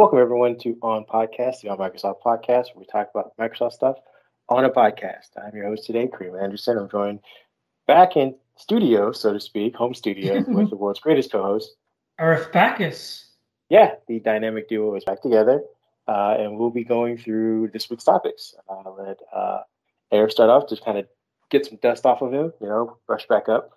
Welcome everyone to On Podcast, the On Microsoft podcast, where we talk about Microsoft stuff on a podcast. I'm your host today, Kareem Anderson. I'm joined back in studio, so to speak, home studio, with the world's greatest co-host, Arif Bacchus. Yeah, the dynamic duo is back together, uh, and we'll be going through this week's topics. I'll let uh, Air start off, just kind of get some dust off of him, you know, brush back up.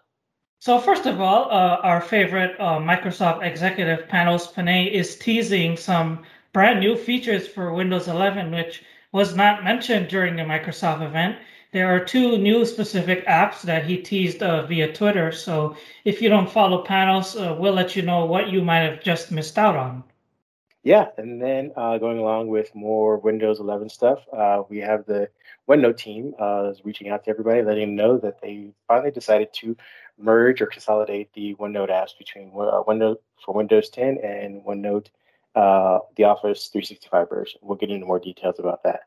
So first of all, uh, our favorite uh, Microsoft executive Panos Panay is teasing some brand new features for Windows 11, which was not mentioned during the Microsoft event. There are two new specific apps that he teased uh, via Twitter. So if you don't follow Panos, uh, we'll let you know what you might have just missed out on. Yeah, and then uh, going along with more Windows 11 stuff, uh, we have the OneNote team is reaching out to everybody, letting them know that they finally decided to merge or consolidate the OneNote apps between uh, OneNote for Windows 10 and OneNote, uh, the Office 365 version. We'll get into more details about that.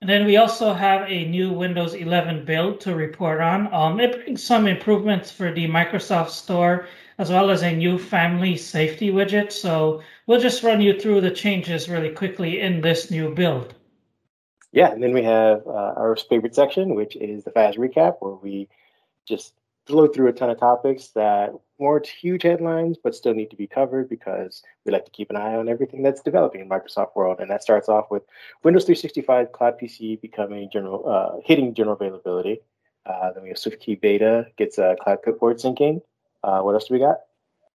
And then we also have a new Windows 11 build to report on. Um, it brings some improvements for the Microsoft Store as well as a new family safety widget. So we'll just run you through the changes really quickly in this new build. Yeah, and then we have uh, our favorite section, which is the fast recap, where we just blow through a ton of topics that weren't huge headlines, but still need to be covered because we like to keep an eye on everything that's developing in Microsoft world. And that starts off with Windows 365 Cloud PC becoming general, uh, hitting general availability. Uh, then we have SwiftKey Beta gets uh, Cloud Clipboard syncing. Uh, what else do we got?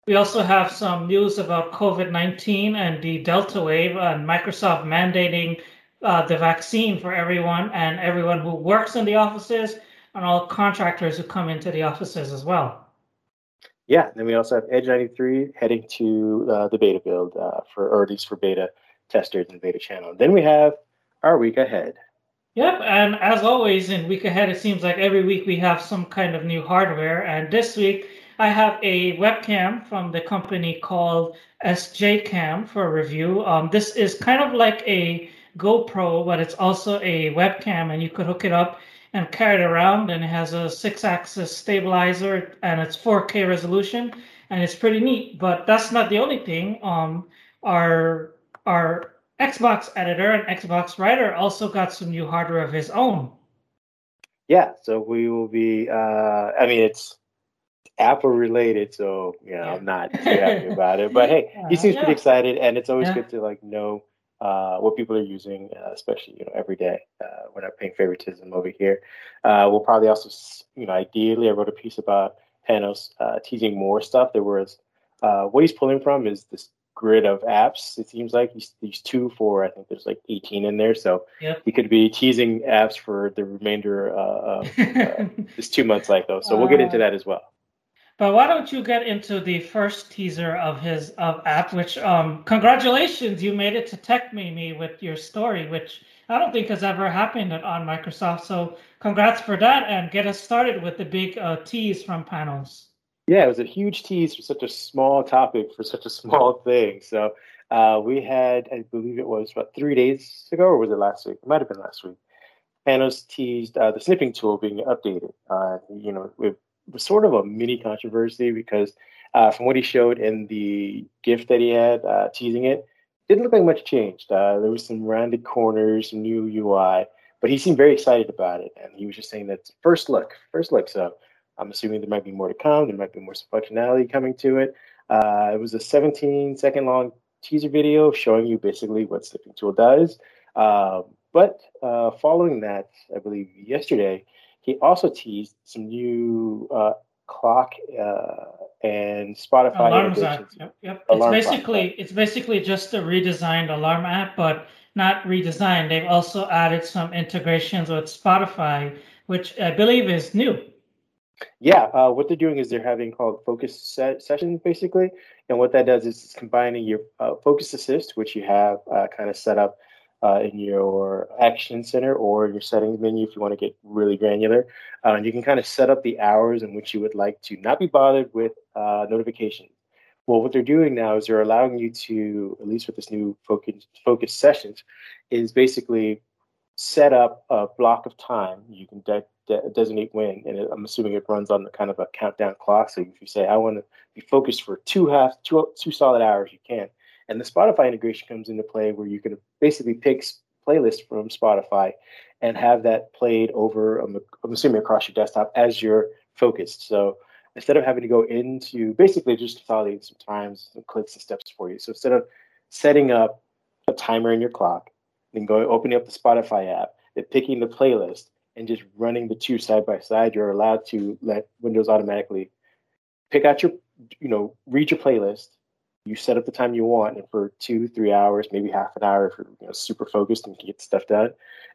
We also have some news about COVID 19 and the Delta wave and Microsoft mandating uh, the vaccine for everyone and everyone who works in the offices and all contractors who come into the offices as well. Yeah, and then we also have Edge 93 heading to uh, the beta build uh, for, or at least for beta testers and beta channel. Then we have our week ahead. Yep, and as always in week ahead, it seems like every week we have some kind of new hardware. And this week I have a webcam from the company called SJ Cam for review. Um, this is kind of like a GoPro, but it's also a webcam, and you could hook it up and carry it around and it has a six axis stabilizer and it's 4K resolution and it's pretty neat. But that's not the only thing. Um, our our Xbox editor and Xbox writer also got some new hardware of his own. Yeah, so we will be. Uh, I mean, it's Apple related, so you know, yeah. I'm not too happy about it. But hey, he seems yeah. pretty excited, and it's always good to like know uh, what people are using, uh, especially you know every day. Uh, we're not paying favoritism over here. Uh, we'll probably also, you know, ideally, I wrote a piece about Panos uh, teasing more stuff. There was uh, what he's pulling from is this grid of apps. It seems like he's these two for I think there's like 18 in there, so yep. he could be teasing apps for the remainder of this two month cycle. So we'll get into that as well. But why don't you get into the first teaser of his of app? Which um, congratulations, you made it to Techmeme with your story, which I don't think has ever happened on Microsoft. So congrats for that, and get us started with the big uh, tease from Panos. Yeah, it was a huge tease for such a small topic for such a small thing. So uh, we had, I believe it was about three days ago, or was it last week? It might have been last week. Panos teased uh, the snipping tool being updated. Uh, you know, with was sort of a mini controversy because uh, from what he showed in the GIF that he had uh, teasing it, didn't look like much changed. Uh, there was some rounded corners, some new UI, but he seemed very excited about it, and he was just saying that first look, first look. So I'm assuming there might be more to come. There might be more functionality coming to it. Uh, it was a 17 second long teaser video showing you basically what Snipping Tool does. Uh, but uh, following that, I believe yesterday, he also teased some new uh, clock uh, and Spotify alarms app. Yep, yep. it's basically clock. it's basically just a redesigned alarm app, but not redesigned. They've also added some integrations with Spotify, which I believe is new. Yeah, uh, what they're doing is they're having called focus set sessions basically, and what that does is it's combining your uh, focus assist, which you have uh, kind of set up uh, in your action center or your settings menu if you want to get really granular. Uh, you can kind of set up the hours in which you would like to not be bothered with uh, notifications. Well, what they're doing now is they're allowing you to, at least with this new focus, focus sessions, is basically set up a block of time. You can de- de- designate when, and it, I'm assuming it runs on the kind of a countdown clock. So if you say I want to be focused for two half, two two solid hours, you can And the Spotify integration comes into play where you can basically pick playlists from Spotify and have that played over, I'm, assuming across your desktop as you're focused. So instead of having to go into basically just consolidating some times and clicks and steps for you. So instead of setting up a timer in your clock, then going opening up the Spotify app, then picking the playlist and just running the two side by side, you're allowed to let Windows automatically pick out your, you know, read your playlist. You set up the time you want, and for two, three hours, maybe half an hour, if you're you know, super focused and can get stuff done,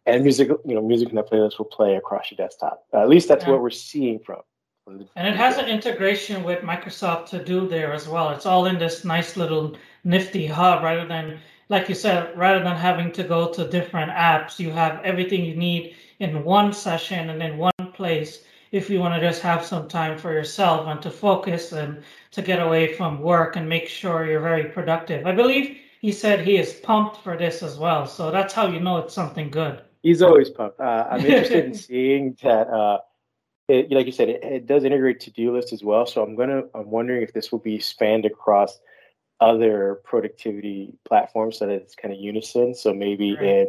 and music, you know, music in that playlist will play across your desktop. Uh, at least that's yeah. what we're seeing from. from and it has an integration with Microsoft to do there as well. It's all in this nice little nifty hub, rather than, like you said, rather than having to go to different apps, you have everything you need in one session and in one place if you want to just have some time for yourself and to focus and to get away from work and make sure you're very productive. I believe he said he is pumped for this as well. So that's how you know it's something good. He's always pumped. Uh, I'm interested in seeing that. Uh, it, like you said, it, it does integrate to-do list as well. So I'm gonna. I'm wondering if this will be spanned across other productivity platforms so that it's kind of unison. So maybe right. in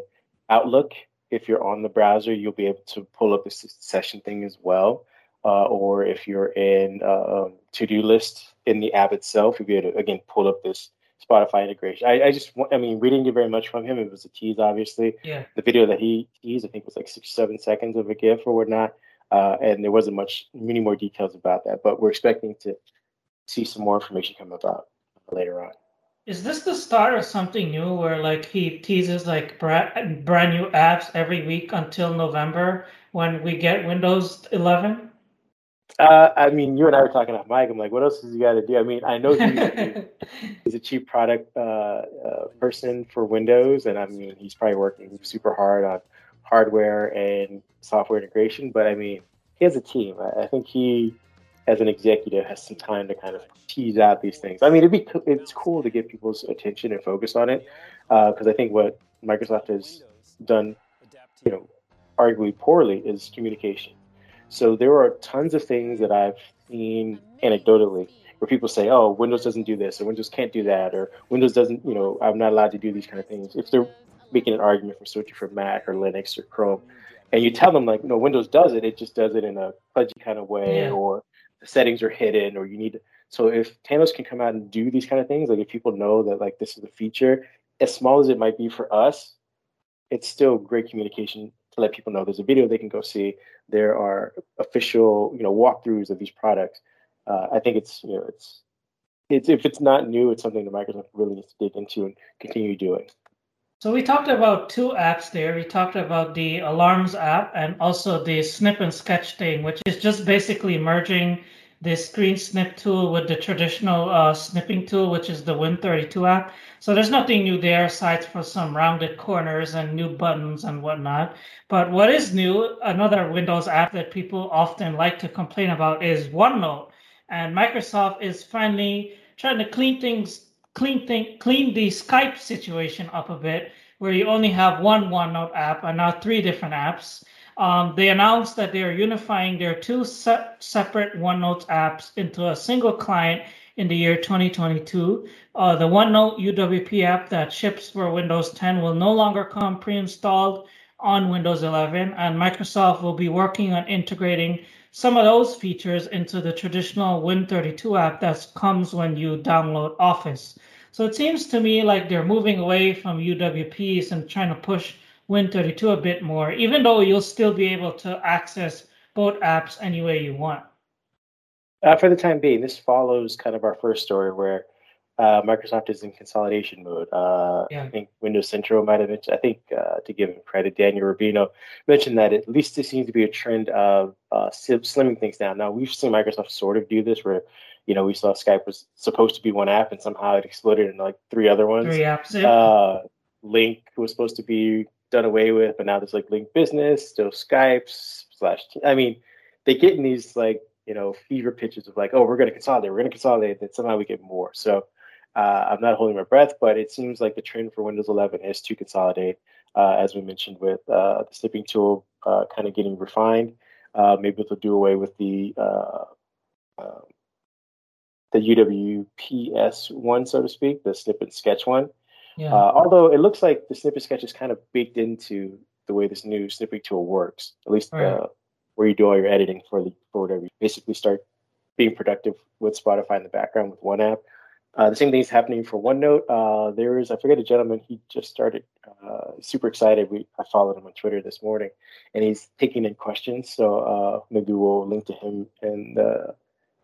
Outlook, if you're on the browser, you'll be able to pull up the session thing as well. Uh, or if you're in uh, um, to-do list in the app itself, you'll be able to again pull up this Spotify integration. I, I just, I mean, we didn't get very much from him. It was a tease, obviously. Yeah. The video that he teased, I think, was like six, seven seconds of a GIF or whatnot, uh, and there wasn't much, many more details about that. But we're expecting to see some more information come about later on. Is this the start of something new where like he teases like brand, brand new apps every week until November when we get Windows 11? Uh, I mean, you and I were talking about Mike. I'm like, what else has he got to do? I mean, I know he's, he's a chief product uh, uh, person for Windows, and I mean, he's probably working super hard on hardware and software integration. But I mean, he has a team. I, I think he as an executive has some time to kind of tease out these things. I mean, it'd be it's cool to get people's attention and focus on it because uh, I think what Microsoft has done, you know, arguably poorly is communication. So there are tons of things that I've seen anecdotally where people say, "Oh, Windows doesn't do this," or "Windows can't do that," or "Windows doesn't," you know, I'm not allowed to do these kind of things. If they're making an argument for switching from Mac or Linux or Chrome, and you tell them like, "No, Windows does it. It just does it in a pudgy kind of way," yeah. or the settings are hidden or you need to, so if Panos can come out and do these kind of things, like if people know that like this is a feature, as small as it might be for us, it's still great communication to let people know there's a video they can go see. There are official, you know, walkthroughs of these products. Uh, I think it's, you know, it's, it's if it's not new, it's something that Microsoft really needs to dig into and continue doing. So we talked about two apps there. We talked about the Alarms app and also the Snip and Sketch thing, which is just basically merging the screen snip tool with the traditional uh, snipping tool, which is the Win32 app. So there's nothing new there aside for some rounded corners and new buttons and whatnot. But what is new, another Windows app that people often like to complain about is OneNote. And Microsoft is finally trying to clean things clean thing, clean the Skype situation up a bit, where you only have one OneNote app and not three different apps. Um, they announced that they are unifying their two se- separate OneNote apps into a single client in the year 2022. Uh, the OneNote UWP app that ships for Windows 10 will no longer come pre-installed on Windows 11, and Microsoft will be working on integrating some of those features into the traditional Win32 app that comes when you download Office. So it seems to me like they're moving away from UWPs and trying to push Win32 a bit more, even though you'll still be able to access both apps any way you want. Uh, for the time being, this follows kind of our first story where uh, Microsoft is in consolidation mode. Uh, yeah. I think Windows Central might have mentioned, I think uh, to give him credit, Daniel Rubino mentioned that at least there seems to be a trend of uh, slimming things down. Now, we've seen Microsoft sort of do this where, you know, we saw Skype was supposed to be one app and somehow it exploded into like three other ones. Three apps. Yeah. Uh, Lync was supposed to be done away with, but now there's like Lync Business, still Skype slash. I mean, they get in these like, you know, fever pitches of like, oh, we're going to consolidate, we're going to consolidate, then somehow we get more. So, uh, I'm not holding my breath, but it seems like the trend for Windows 11 is to consolidate, uh, as we mentioned with uh, the snipping tool uh, kind of getting refined. Uh, maybe they'll do away with the uh, the UWPS one, so to speak, the snip and sketch one. Yeah. Uh, although it looks like the snip and sketch is kind of baked into the way this new snipping tool works, at least Right. uh, where you do all your editing for the for whatever. You basically start being productive with Spotify in the background with one app. Uh, the same thing is happening for OneNote. Uh, there is, I forget a gentleman, he just started, uh, super excited. We I followed him on Twitter this morning, and he's taking in questions. So uh, maybe we'll link to him in the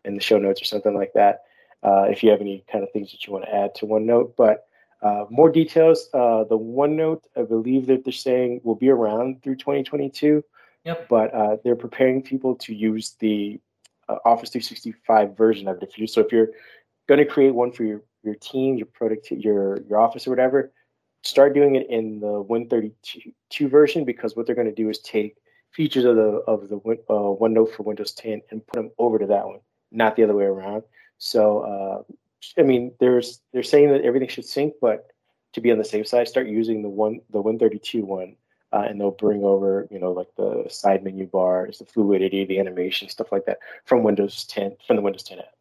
in the show notes or something like that. Uh, if you have any kind of things that you want to add to OneNote, but uh, more details. Uh, the OneNote, I believe that they're saying will be around through 2022 Yep. but uh, they're preparing people to use the uh, Office 365 version of it. If you so, if you're going to create one for your your team, your product, your your office or whatever, start doing it in the Win32 version because what they're going to do is take features of the of the uh, OneNote for Windows 10 and put them over to that one, not the other way around. So, uh, I mean, there's they're saying that everything should sync, but to be on the safe side, start using the one the Win32 one uh, and they'll bring over, you know, like the side menu bars, the fluidity, the animation, stuff like that from Windows 10, from the Windows 10 app.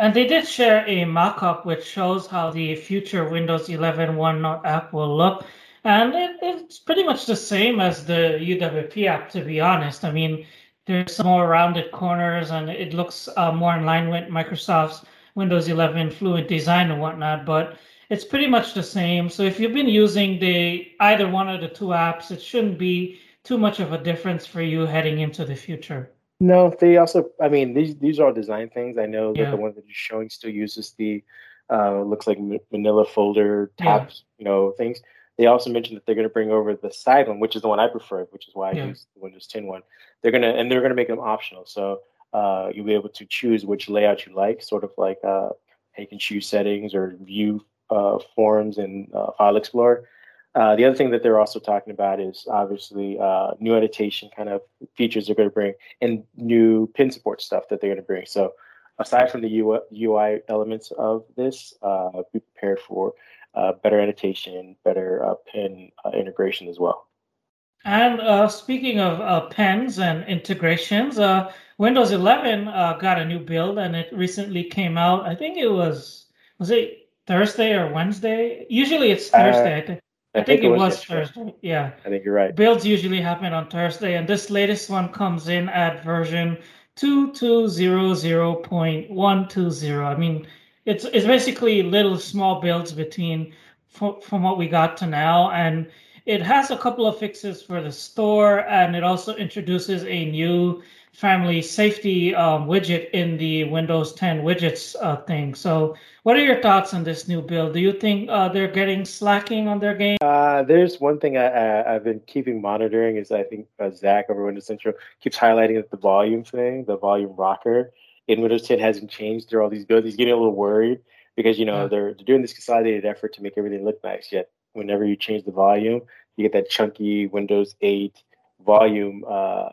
And they did share a mock-up which shows how the future Windows 11 OneNote app will look. And it, it's pretty much the same as the UWP app, to be honest. I mean, there's some more rounded corners and it looks uh, more in line with Microsoft's Windows 11 fluid design and whatnot, but it's pretty much the same. So if you've been using the either one of the two apps, it shouldn't be too much of a difference for you heading into the future. No, they also, I mean, these these are all design things. I know that Yeah. the one that you're showing still uses the, uh, looks like manila folder Yeah. tabs, you know, things. They also mentioned that they're going to bring over the side one, which is the one I prefer, which is why I use the Windows 10 one. They're gonna and they're gonna make them optional, so uh, you'll be able to choose which layout you like, sort of like uh, you can choose settings or view uh, forms in uh, File Explorer. Uh, the other thing that they're also talking about is obviously uh, new annotation kind of features they're going to bring and new pin support stuff that they're going to bring. So aside from the UI elements of this, uh, be prepared for uh, better annotation, better uh, pin uh, integration as well. And uh, speaking of uh, pens and integrations, uh, Windows 11 uh, got a new build, and it recently came out. I think it was was it Thursday or Wednesday? Usually it's Thursday. I, think. I think it was yesterday. Thursday. Yeah, I think you're right. builds usually happen on Thursday, and this latest one comes in at version 2200.120. I mean, it's it's basically little small builds between from, from what we got to now, and it has a couple of fixes for the store, and it also introduces a new family safety um, widget in the Windows 10 widgets uh, thing. So, what are your thoughts on this new build? Do you think uh, they're getting slacking on their game? Uh, there's one thing I, I, I've been keeping monitoring is I think uh, Zac over Windows Central keeps highlighting that the volume thing, the volume rocker in Windows 10 hasn't changed through all these builds. He's getting a little worried because you know Yeah. they're, they're doing this consolidated effort to make everything look nice. Yet whenever you change the volume, you get that chunky Windows 8 volume uh,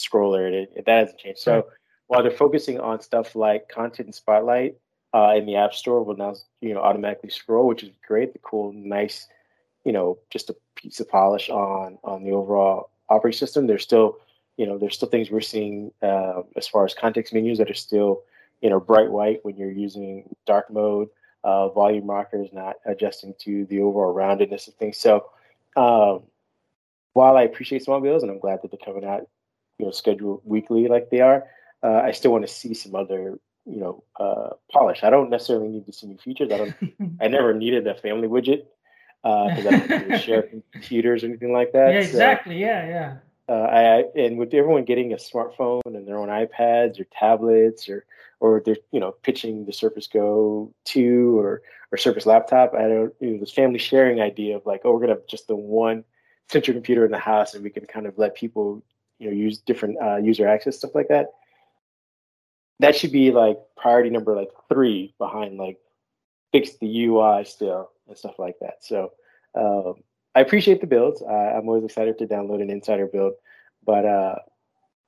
scroller, it, that hasn't changed. So while they're focusing on stuff like content and Spotlight uh, in the App Store, will now you know automatically scroll, which is great. The cool, nice, you know, just a piece of polish on on the overall operating system. There's still you know there's still things we're seeing uh, as far as context menus that are still you know bright white when you're using dark mode. Uh, volume rockers not adjusting to the overall roundedness of things. So um, while I appreciate small builds and I'm glad that they're coming out, you know, scheduled weekly like they are, uh, I still want to see some other, you know, uh, polish. I don't necessarily need to see new features. I don't. I never needed a family widget because I don't to share computers or anything like that. yeah, So, exactly. Yeah, yeah. uh, I, I and with everyone getting a smartphone and their own iPads or tablets or or they're you know pitching the Surface Go two or or Surface laptop, I don't you know this family sharing idea of like oh we're gonna have just the one central computer in the house and we can kind of let people you know use different uh, user access stuff like that. That should be like priority number like three behind like fix the UI still and stuff like that. So um, I appreciate the builds. Uh, I'm always excited to download an insider build, but uh,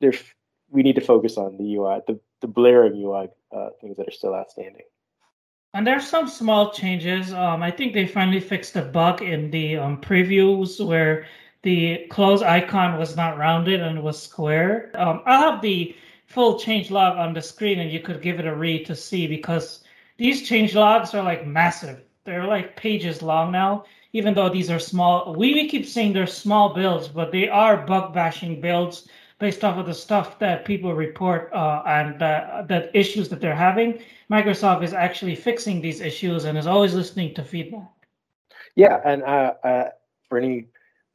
there's we need to focus on the UI, the the blaring UI uh, things that are still outstanding. And there's some small changes. Um, I think they finally fixed a bug in the um, previews where the close icon was not rounded and it was square. Um, I'll have the full change log on the screen and you could give it a read to see because these change logs are like massive. They're like pages long now, even though these are small. We, we keep saying they're small builds, but they are bug bashing builds based off of the stuff that people report uh, and uh, the issues that they're having. Microsoft is actually fixing these issues and is always listening to feedback. Yeah, and uh, uh, for any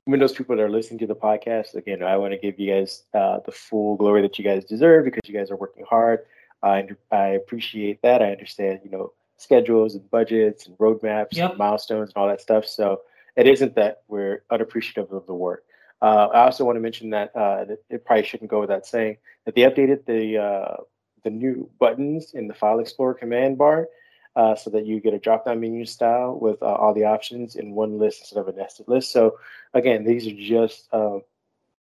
Windows people that are listening to the podcast, again, I want to give you guys uh, the full glory that you guys deserve because you guys are working hard. I I appreciate that. I understand, you know, schedules and budgets and roadmaps yep. and milestones and all that stuff. So it isn't that we're unappreciative of the work. Uh, I also want to mention that, uh, that, it probably shouldn't go without saying that they updated the uh, the new buttons in the File Explorer command bar uh, so that you get a drop-down menu style with uh, all the options in one list instead of a nested list. So again, these are just uh,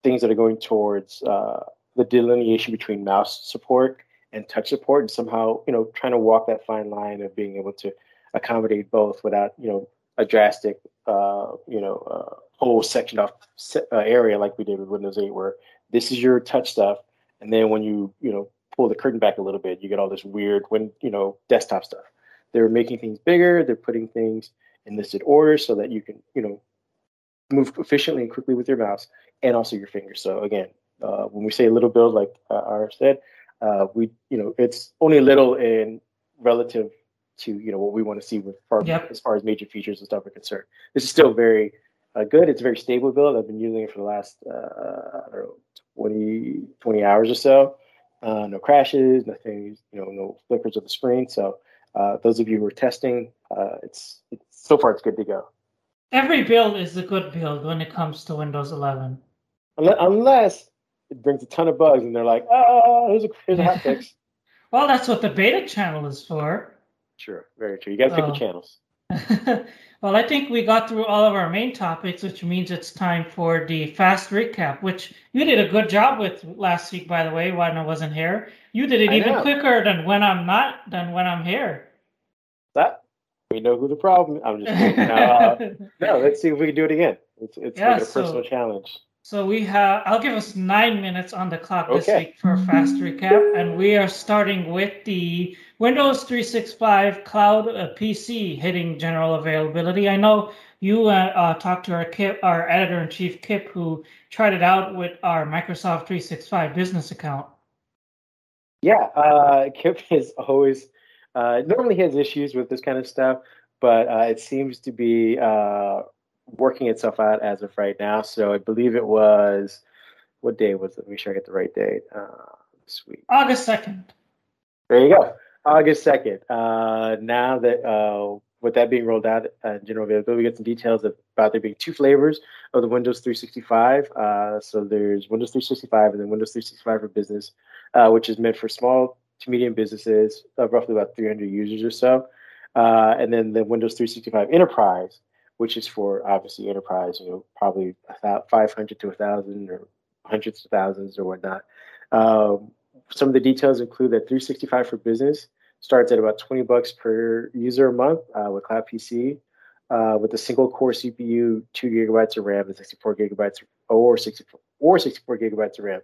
things that are going towards the delineation between mouse support and touch support, and somehow you know trying to walk that fine line of being able to accommodate both without you know a drastic you know whole section off uh, area like we did with Windows 8, where this is your touch stuff, and then when you you know pull the curtain back a little bit, you get all this weird when you know desktop stuff. They're making things bigger. They're putting things in listed order so that you can you know move efficiently and quickly with your mouse and also your fingers. So again, uh, when we say a little build, like uh, R said, uh, we you know it's only a little in relative to you know what we want to see with far, yep. as far as major features and stuff are concerned. This is still very uh, good. It's a very stable build. I've been using it for the last uh, I don't know 20, 20 hours or so. Uh, no crashes, nothing, you know, no flickers of the screen. So uh, those of you who are testing, uh, it's, it's so far it's good to go. Every build is a good build when it comes to Windows 11. Unless it brings a ton of bugs and they're like, oh, here's a here's a hot fix. well, that's what the beta channel is for. True, very true. You got to pick the channels. well, I think we got through all of our main topics, which means it's time for the fast recap, which you did a good job with last week, by the way, when I wasn't here. You did it I even know. quicker than when I'm not than when I'm here. We know who the problem. I'm just no, uh, no. Let's see if we can do it again. It's it's yeah, like a so, personal challenge. So we have, I'll give us nine minutes on the clock this okay. week for a fast recap. And we are starting with the Windows 365 Cloud uh, PC hitting general availability. I know you uh, uh, talked to our Kip, our editor in chief, Kip, who tried it out with our Microsoft 365 business account. Yeah, uh, Kip is always, uh, normally has issues with this kind of stuff, but uh, it seems to be working itself out as of right now. So I believe it was what day was it? Let me make sure I get the right date. Uh, this week, August second. There you go, August second. Uh, now that uh, with that being rolled out uh, general availability, we get some details about there being two flavors of the Windows 365. Uh, so there's Windows 365 and then Windows 365 for Business, uh, which is meant for small to medium businesses of roughly about 300 users or so. Uh, and then the Windows 365 Enterprise, which is for obviously enterprise, you know, probably about 500 to 1,000 or hundreds of thousands or whatnot. Um, some of the details include that 365 for business starts at about 20 bucks per user a month uh, with Cloud PC. Uh, with a single core CPU, two gigabytes of RAM, and 64 gigabytes or 64 or 64 gigabytes of RAM.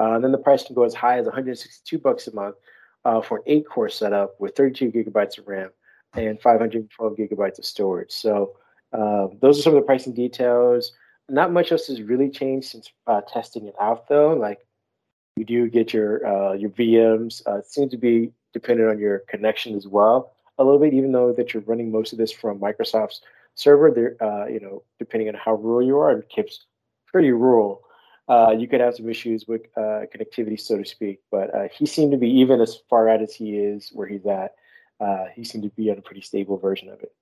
Uh, then the price can go as high as 162 bucks a month uh, for an eight core setup with 32 gigabytes of RAM and 512 gigabytes of storage. So uh, those are some of the pricing details. Not much else has really changed since uh, testing it out, though. Like you do get your uh, your VMs. Uh, it seems to be dependent on your connection as well a little bit, even though that you're running most of this from Microsoft's server. There, you know, depending on how rural you are, and Kip's pretty rural. Uh, you could have some issues with uh, connectivity, so to speak. But uh, he seemed to be, even as far out as he is where he's at, uh, he seemed to be on a pretty stable version of it.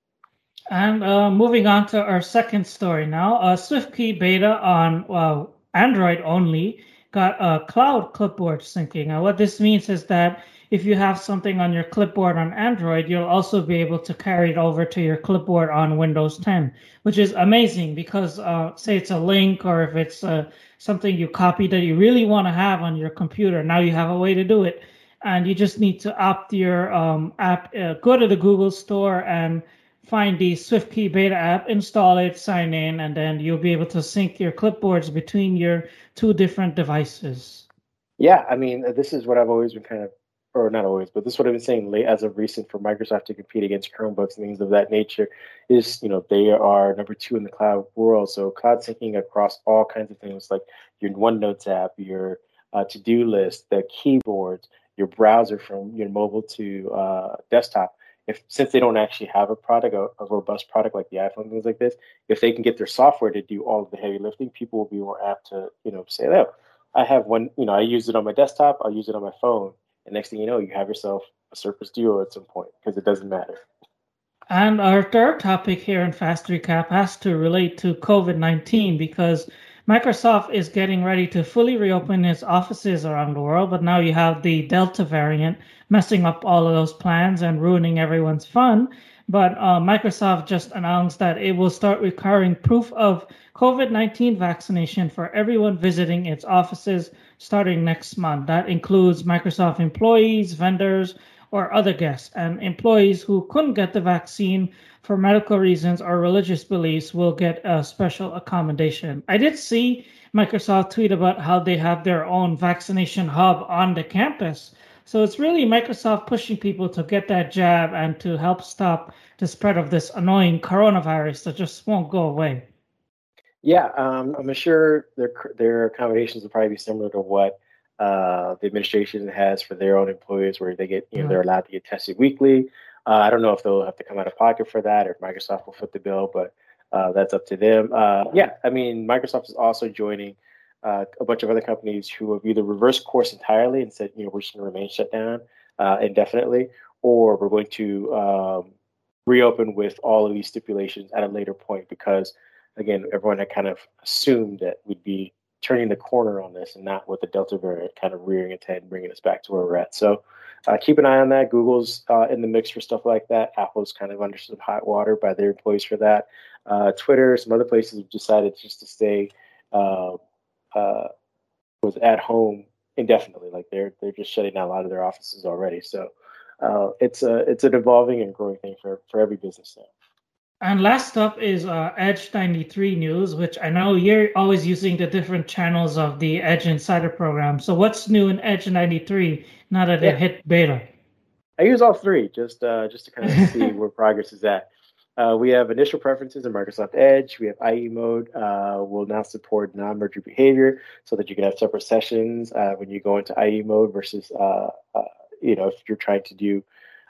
And uh, moving on to our second story now, uh, SwiftKey beta on Android only got a cloud clipboard syncing. Now, what this means is that if you have something on your clipboard on Android, you'll also be able to carry it over to your clipboard on Windows 10, which is amazing because, uh, say, it's a link or if it's uh, something you copy that you really want to have on your computer, now you have a way to do it. And you just need to opt your um, app, uh, go to the Google Store and find the SwiftKey beta app, install it, sign in, and then you'll be able to sync your clipboards between your two different devices. Yeah, I mean, this is what I've always been kind of, or not always, but this is what I've been saying late as of recent for Microsoft to compete against Chromebooks and things of that nature. Is you know they are number two in the cloud world, so cloud syncing across all kinds of things like your OneNotes app, your uh, to-do list, the keyboards, your browser from your mobile to uh, desktop. If since they don't actually have a product, a, a, robust product like the iPhone, things like this, if they can get their software to do all of the heavy lifting, people will be more apt to you know say, "Oh, I have one. You know, I use it on my desktop. I'll use it on my phone." And next thing you know, you have yourself a Surface Duo at some point because it doesn't matter. And our third topic here in Fast Recap has to relate to COVID 19 because Microsoft is getting ready to fully reopen its offices around the world, but now you have the Delta variant messing up all of those plans and ruining everyone's fun. But uh, Microsoft just announced that it will start requiring proof of COVID 19 vaccination for everyone visiting its offices starting next month. That includes Microsoft employees, vendors, or other guests. And employees who couldn't get the vaccine for medical reasons or religious beliefs will get a special accommodation. I did see Microsoft tweet about how they have their own vaccination hub on the campus. So it's really Microsoft pushing people to get that jab and to help stop the spread of this annoying coronavirus that just won't go away. Yeah, um, I'm sure their their accommodations will probably be similar to what uh, the administration has for their own employees, where they get you know they're allowed to get tested weekly. Uh, I don't know if they'll have to come out of pocket for that or if Microsoft will foot the bill, but uh, that's up to them. Uh, yeah, I mean, Microsoft is also joining uh, a bunch of other companies who have either reversed course entirely and said, you know, we're just going to remain shut down uh, indefinitely, or we're going to um, reopen with all of these stipulations at a later point because, again, everyone had kind of assumed that we'd be turning the corner on this and not with the Delta variant kind of rearing its head and bringing us back to where we're at. So uh, keep an eye on that. Google's uh, in the mix for stuff like that. Apple's kind of under some hot water by their employees for that. Uh, Twitter, some other places have decided just to stay uh, was at home indefinitely. Like they're they're just shutting down a lot of their offices already. So uh, it's a it's an evolving and growing thing for for every business now. And last up is uh, Edge 93 news, which I know you're always using the different channels of the Edge Insider program. So what's new in Edge 93 now that yeah. it hit beta? I use all three just uh, just to kind of see where progress is at. Uh, we have initial preferences in Microsoft Edge. We have IE mode. Uh, will now support non-merger behavior so that you can have separate sessions uh, when you go into IE mode versus, uh, uh, you know, if you're trying to do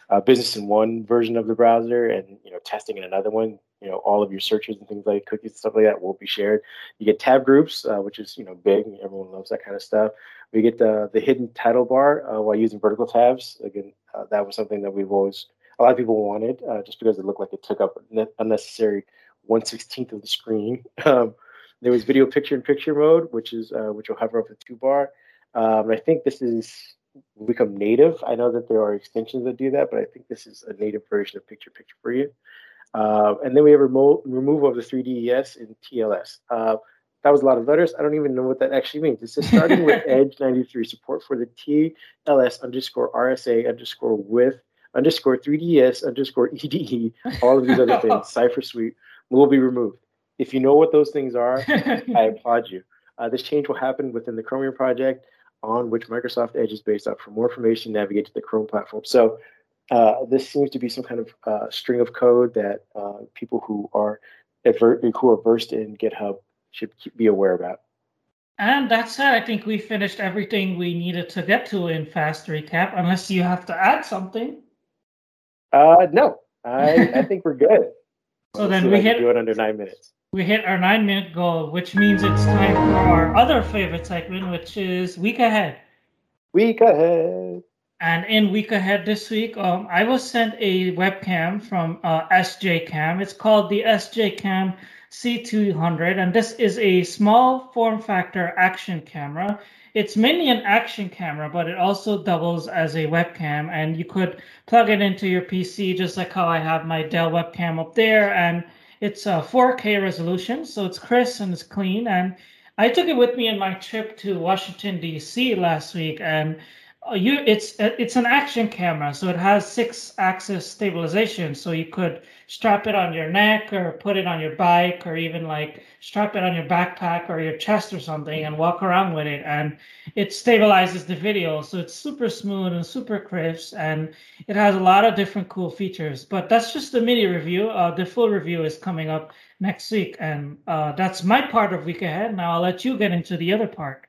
uh, business in one version of the browser and you know testing in another one you know all of your searches and things like cookies and stuff like that will be shared you get tab groups which is you know big everyone loves that kind of stuff we get the the hidden title bar while using vertical tabs again that was something that we've always a lot of people wanted uh, just because it looked like it took up unnecessary 116th of the screen um, there was video picture in picture mode which is uh, which will hover over the two bar um, i think this is become native. I know that there are extensions that do that, but I think this is a native version of Picture Picture for you. Uh, and then we have remo- removal of the 3DES in TLS. Uh, that was a lot of letters. I don't even know what that actually means. It says starting with Edge 93 support for the TLS underscore RSA underscore with underscore 3DES underscore EDE, all of these other things, Cipher Suite will be removed. If you know what those things are, I applaud you. Uh, this change will happen within the Chromium project on which Microsoft Edge is based off. For more information, navigate to the Chrome platform. So uh, this seems to be some kind of uh, string of code that uh, people who are adver- who are versed in GitHub should be aware about. And that said, I think we finished everything we needed to get to in fast recap. Unless you have to add something. Uh, no, I I think we're good. so Let's then we hit do it under nine minutes we hit our nine minute goal, which means it's time for our other favorite segment, which is Week Ahead. Week Ahead. And in Week Ahead this week, um, I was sent a webcam from uh, SJ Cam. It's called the SJ Cam C200, and this is a small form factor action camera. It's mainly an action camera, but it also doubles as a webcam, and you could plug it into your PC just like how I have my Dell webcam up there and it's a 4K resolution, so it's crisp and it's clean. And I took it with me in my trip to Washington D.C. last week, and you it's it's an action camera, so it has six axis stabilization. So you could strap it on your neck or put it on your bike or even like strap it on your backpack or your chest or something and walk around with it. And it stabilizes the video, so it's super smooth and super crisp, and it has a lot of different cool features. But that's just the mini review. Uh, the full review is coming up next week, and uh, that's my part of week ahead. Now I'll let you get into the other part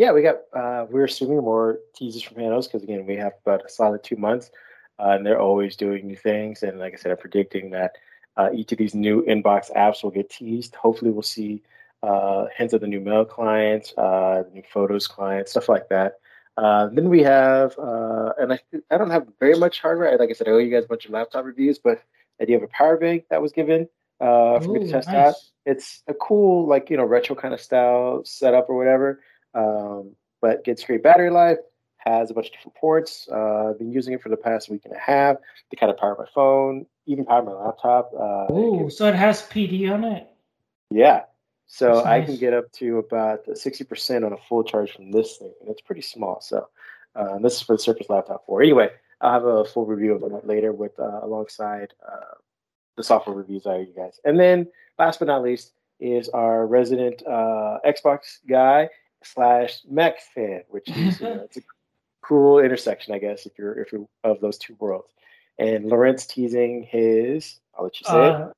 yeah, we got uh, we're assuming more teasers from Panos because again we have about a solid two months, uh, and they're always doing new things. And like I said, I'm predicting that uh, each of these new inbox apps will get teased. Hopefully, we'll see uh, hints of the new mail clients, uh, new photos clients, stuff like that. Uh, then we have, and I I don't have very much hardware. Like I said, I owe you guys a bunch of laptop reviews, but I do have a power bank that was given for Ooh, me to test nice. out. It's a cool, like you know, retro kind of style setup or whatever um, but gets great battery life. Has a bunch of different ports. Uh, I've been using it for the past week and a half to kind of power my phone, even power my laptop. Uh, oh, so it has PD on it. Yeah, so nice. I can get up to about 60% on a full charge from this thing, and it's pretty small. So uh, this is for the Surface Laptop 4. Anyway, I'll have a full review of it later with uh, alongside uh, the software reviews I you guys. And then last but not least is our resident uh, Xbox guy slash mech fan, which is you know, it's a cool intersection, I guess, if you're if you're of those two worlds. And Laurent teasing his, I'll let you say uh, it.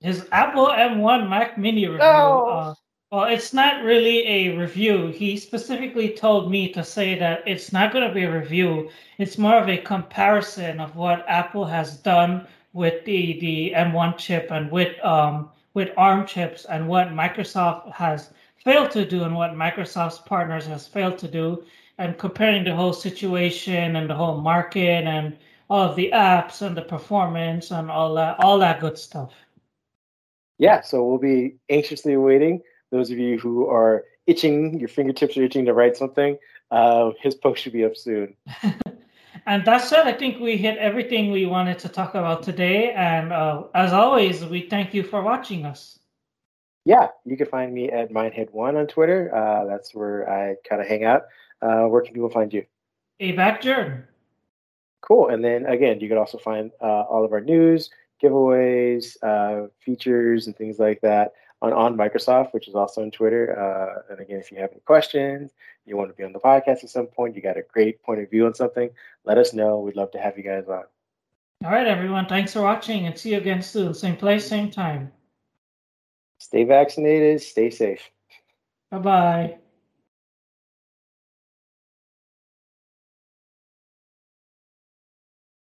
His Apple M1 Mac Mini review. Oh. Uh, well, it's not really a review. He specifically told me to say that it's not going to be a review. It's more of a comparison of what Apple has done with the the M1 chip and with um with ARM chips and what Microsoft has failed to do and what Microsoft's partners has failed to do, and comparing the whole situation and the whole market and all of the apps and the performance and all that, all that good stuff. Yeah, so we'll be anxiously awaiting those of you who are itching, your fingertips are itching to write something. Uh, his post should be up soon. and that's it. I think we hit everything we wanted to talk about today. And uh, as always, we thank you for watching us yeah, you can find me at Mindhead1 on Twitter. Uh, that's where I kind of hang out. Uh, where can people find you? ABAC Jordan. Cool. And then again, you can also find uh, all of our news, giveaways, uh, features, and things like that on on Microsoft, which is also on Twitter. Uh, and again, if you have any questions, you want to be on the podcast at some point, you got a great point of view on something, let us know. We'd love to have you guys on. All right, everyone. Thanks for watching and see you again soon. Same place, same time. Stay vaccinated. Stay safe. Bye bye.